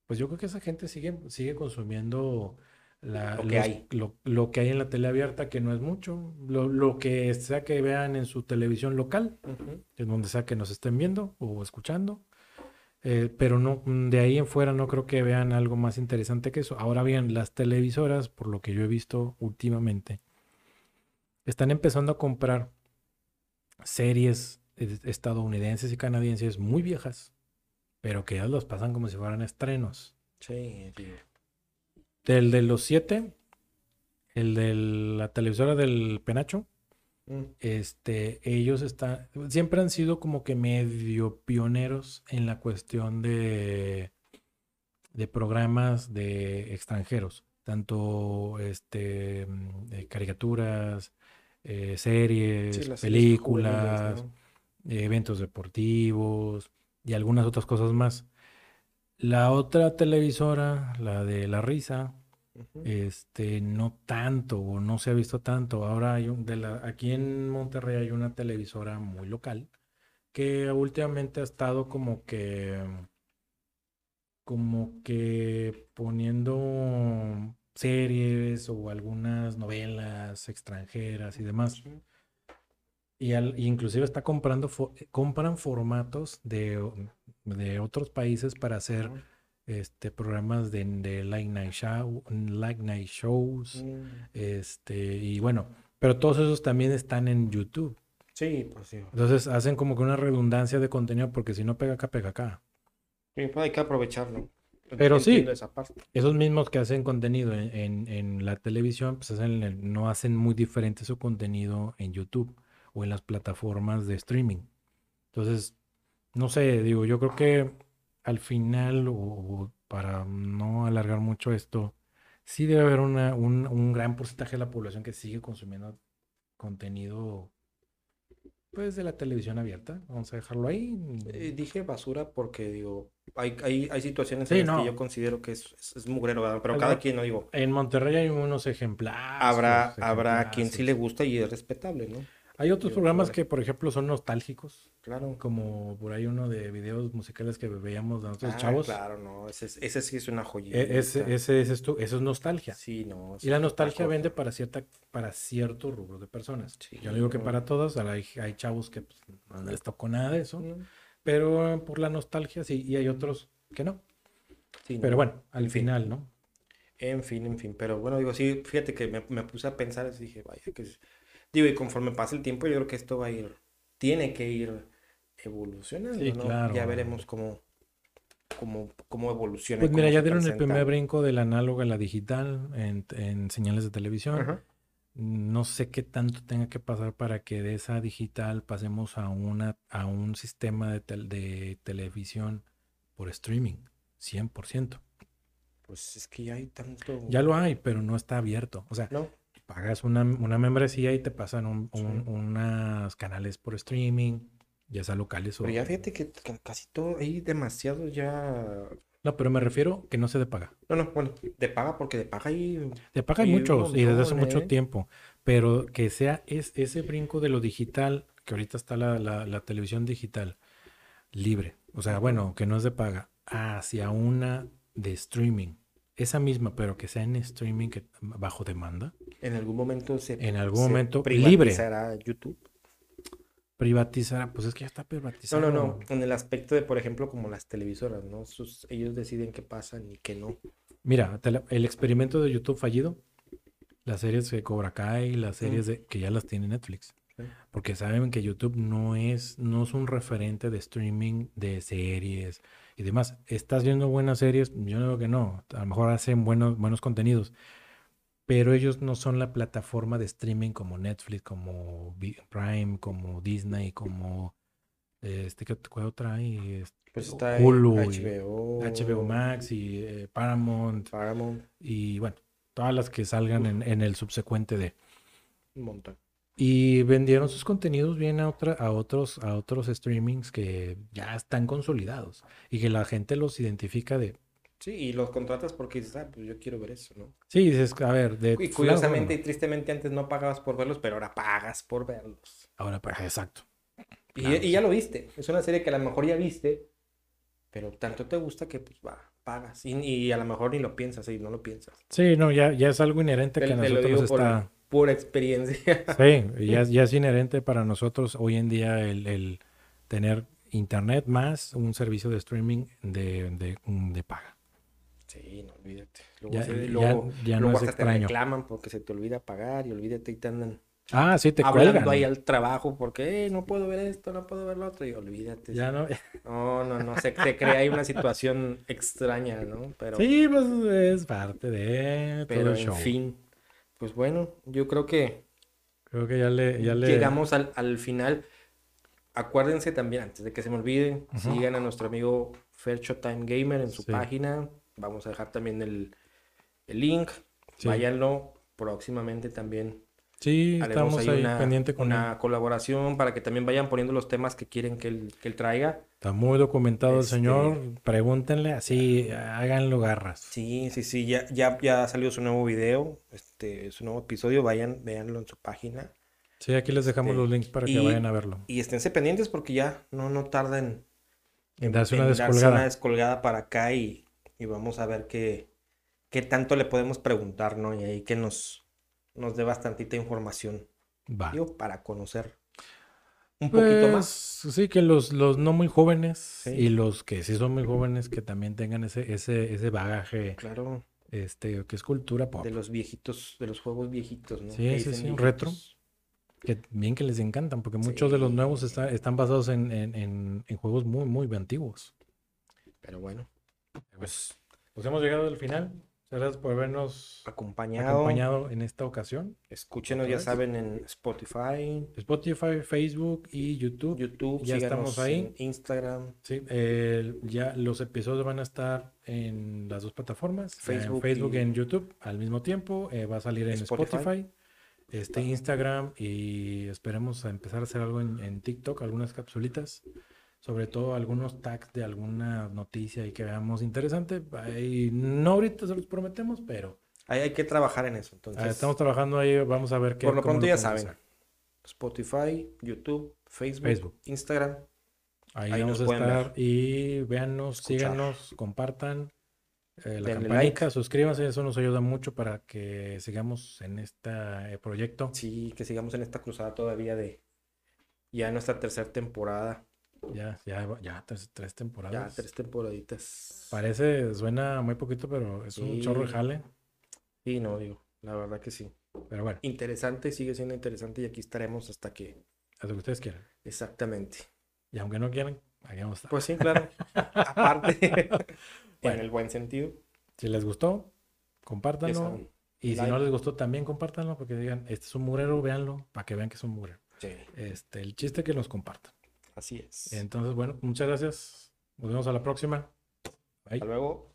pues yo creo que esa gente sigue, sigue consumiendo la- Lo que los- hay. lo- lo que hay en la tele abierta, que no es mucho, lo, lo que sea que vean en su televisión local, en donde sea que nos estén viendo o escuchando. Eh, pero no, de ahí en fuera no creo que vean algo más interesante que eso. Ahora bien, las televisoras, por lo que yo he visto últimamente, están empezando a comprar series eh, estadounidenses y canadienses muy viejas, pero que ellas los pasan como si fueran estrenos. Sí. Del de los siete, el de la televisora del Penacho, Mm. este, ellos están, siempre han sido como que medio pioneros en la cuestión de, de programas de extranjeros, tanto este, mm, de caricaturas, eh, series, Sí, las series películas, juveniles, ¿no? eventos deportivos y algunas otras cosas más. La otra televisora, la de La Risa, este, no tanto o no se ha visto tanto. Ahora hay un, de la, aquí en Monterrey hay una televisora muy local que últimamente ha estado como que, como que poniendo series o algunas novelas extranjeras y demás. Y al, inclusive está comprando, compran formatos de, de, otros países para hacer este, programas de, de late, night show, late night shows. Mm. Este, y bueno, pero todos esos también están en YouTube. Sí, pues sí. Entonces hacen como que una redundancia de contenido porque si no pega acá, pega acá. Sí, pues hay que aprovecharlo. Pero sí, esos mismos que hacen contenido en, en, la televisión, pues hacen, no hacen muy diferente su contenido en YouTube o en las plataformas de streaming. Entonces, no sé, digo, yo creo que al final, o, para no alargar mucho esto, sí debe haber una, un, un gran porcentaje de la población que sigue consumiendo contenido pues de la televisión abierta, vamos a dejarlo ahí. Eh, dije basura porque digo, hay, hay, hay situaciones en las que yo considero que es, es, mugrero, pero cada quien, no digo. En Monterrey hay unos ejemplares. Habrá, habrá quien sí le gusta y es respetable, ¿no? Hay otros programas que, por ejemplo, son nostálgicos. Claro. Como por ahí uno de videos musicales que veíamos de nosotros ah, chavos. Claro, no. Ese, ese sí es una joyita. E, ese, ese, ese, es tu, eso es nostalgia. Sí, no. Y la nostalgia vende para cierta para cierto rubro de personas. Yo digo que para todas. Hay, hay chavos que pues, no les tocó nada de eso. Pero por la nostalgia sí. Y hay otros que no. pero bueno, al final, ¿no? En fin, en fin. Pero bueno, digo, sí, fíjate que me, me puse a pensar y dije, vaya, que Digo, y conforme pase el tiempo, yo creo que esto va a ir, tiene que ir evolucionando, sí, Claro. Ya veremos cómo, cómo, cómo evoluciona. Pues mira, ya dieron el primer brinco del análogo a la digital en, en señales de televisión. No sé qué tanto tenga que pasar para que de esa digital pasemos a, una, a un sistema de, de televisión por streaming, 100%. Pues es que ya hay tanto. Ya lo hay, pero no está abierto. O sea, no pagas una, membresía y te pasan un, unos canales por streaming, ya sea locales o... Pero ya fíjate que casi todo, hay demasiado ya... No, pero me refiero que no se de paga. No, no, bueno, de paga porque de paga hay... De paga hay muchos y desde hace mucho ¿eh? tiempo, pero que sea es, ese brinco de lo digital, que ahorita está la, la televisión digital, libre, o sea, bueno, que no es de paga, hacia una de streaming esa misma, pero que sea en streaming que, bajo demanda. En algún momento se, en algún momento libre. YouTube. Privatizará, pues es que ya está privatizado. No, no, no. En el aspecto de, por ejemplo, como las televisoras, ¿no? ellos deciden qué pasa y qué no. Mira, el experimento de YouTube fallido, las series de Cobra Kai, las series de, que ya las tiene Netflix. Porque saben que YouTube no es, no es un referente de streaming de series, y demás. ¿Estás viendo buenas series? Yo no digo que no. A lo mejor hacen buenos, buenos contenidos. Pero ellos no son la plataforma de streaming como Netflix, como Prime, como Disney, como este que otra hay pues está Hulu, HBO, HBO Max y eh, Paramount, Paramount y bueno todas las que salgan en, en, el subsecuente de un montón y vendieron sus contenidos bien a, otra, a, otros, a otros streamings que ya están consolidados y que la gente los identifica de... Sí, y los contratas porque dices, ah, pues yo quiero ver eso, ¿no? Sí, dices, a ver, de... Y curiosamente y tristemente antes no pagabas por verlos, pero ahora pagas por verlos. Ahora pagas, exacto. Y, ya lo viste. Es una serie que a lo mejor ya viste, pero tanto te gusta que pues va, pagas. Y, a lo mejor ni lo piensas y no lo piensas. Sí, no, ya, ya es algo inherente que a nosotros está pura experiencia. *laughs* Sí, ya, ya, es inherente para nosotros hoy en día el, tener internet más un servicio de streaming de, de, de paga. Sí, no olvídate. Luego, ya, luego, ya, no hasta te reclaman porque se te olvida pagar y olvídate y te andan ah, sí, te hablando ahí al trabajo porque eh, no puedo ver esto, no puedo ver lo otro y olvídate. Ya no. No, no, no, se te crea ahí una situación extraña, ¿no? Pero, sí, pues es parte de pero en fin pues bueno, yo creo que... Creo que ya le... Llegamos al, final. Acuérdense también, antes de que se me olvide, sigan a nuestro amigo Fercho Time Gamer en su página. Vamos a dejar también el, link. Váyanlo. Próximamente también Sí, Haremos estamos ahí ahí una, pendiente con una él. colaboración para que también vayan poniendo los temas que quieren que él, que él traiga. Está muy documentado Este- el señor. Pregúntenle así, háganlo garras. Sí, sí, sí, ya, ya, ya salió su nuevo video, este, su nuevo episodio, vayan, véanlo en su página. Sí, aquí les dejamos Este, los links para que y- vayan a verlo. Y esténse pendientes porque ya no, no tarden En darse una en darse descolgada. una descolgada para acá y, y vamos a ver qué, qué tanto le podemos preguntar, ¿no? Y ahí que nos, nos dé bastantita información, Va. digo, para conocer un poquito Pues, más. Sí, que los, los no muy jóvenes Sí. y los que sí son muy jóvenes que también tengan ese, ese, ese bagaje, Claro, este, que es cultura pop. de los viejitos, de los juegos viejitos, ¿no? Sí, sí, sí, retro. Que bien que les encantan, porque muchos de los nuevos está- están basados en, en, en- en juegos muy, muy antiguos. Pero bueno, pues Pues hemos llegado al final. Muchas gracias por habernos acompañado. acompañado en esta ocasión. Escúchenos, ya saben, en Spotify, Spotify, Facebook y YouTube. YouTube, Ya estamos ahí. en Instagram, Sí, el- ya los episodios van a estar en las dos plataformas, Facebook en Facebook y- y en YouTube al mismo tiempo. eh, va a salir en Spotify. Spotify, este Instagram y esperemos a empezar a hacer algo en, en TikTok, algunas capsulitas, sobre todo algunos tags de alguna noticia y que veamos interesante. Ahí, no ahorita se los prometemos, pero ahí hay que trabajar en eso. Entonces, ah, estamos trabajando ahí, vamos a ver qué. por lo pronto ya saben. Spotify, YouTube, Facebook, Facebook. Instagram. Ahí, Ahí vamos a estar y véannos, escuchar. síganos, compartan eh, la Denle campanita, like. suscríbanse, eso nos ayuda mucho para que sigamos en este proyecto. Sí, que sigamos en esta cruzada todavía de ya nuestra tercera temporada. Ya, ya, ya tres, tres Ya temporadas. tres temporaditas. Parece, suena muy poquito, pero es un chorro de jale. Sí, no, digo, la verdad que sí. Pero bueno, Interesante, sigue siendo interesante y aquí estaremos hasta que... lo que ustedes quieran. Exactamente. Y aunque no quieran, aquí vamos a estar. Pues sí, claro. *laughs* Aparte, *laughs* Bueno. en el buen sentido. Si les gustó, ya compártanlo. Y si no les gustó, también compártanlo porque digan, este es un mugrero, véanlo, para que vean que es un mugrero. Sí, Este, el chiste es que los compartan. Así es. Entonces, bueno, muchas gracias. Nos vemos a la próxima. Bye. Hasta luego.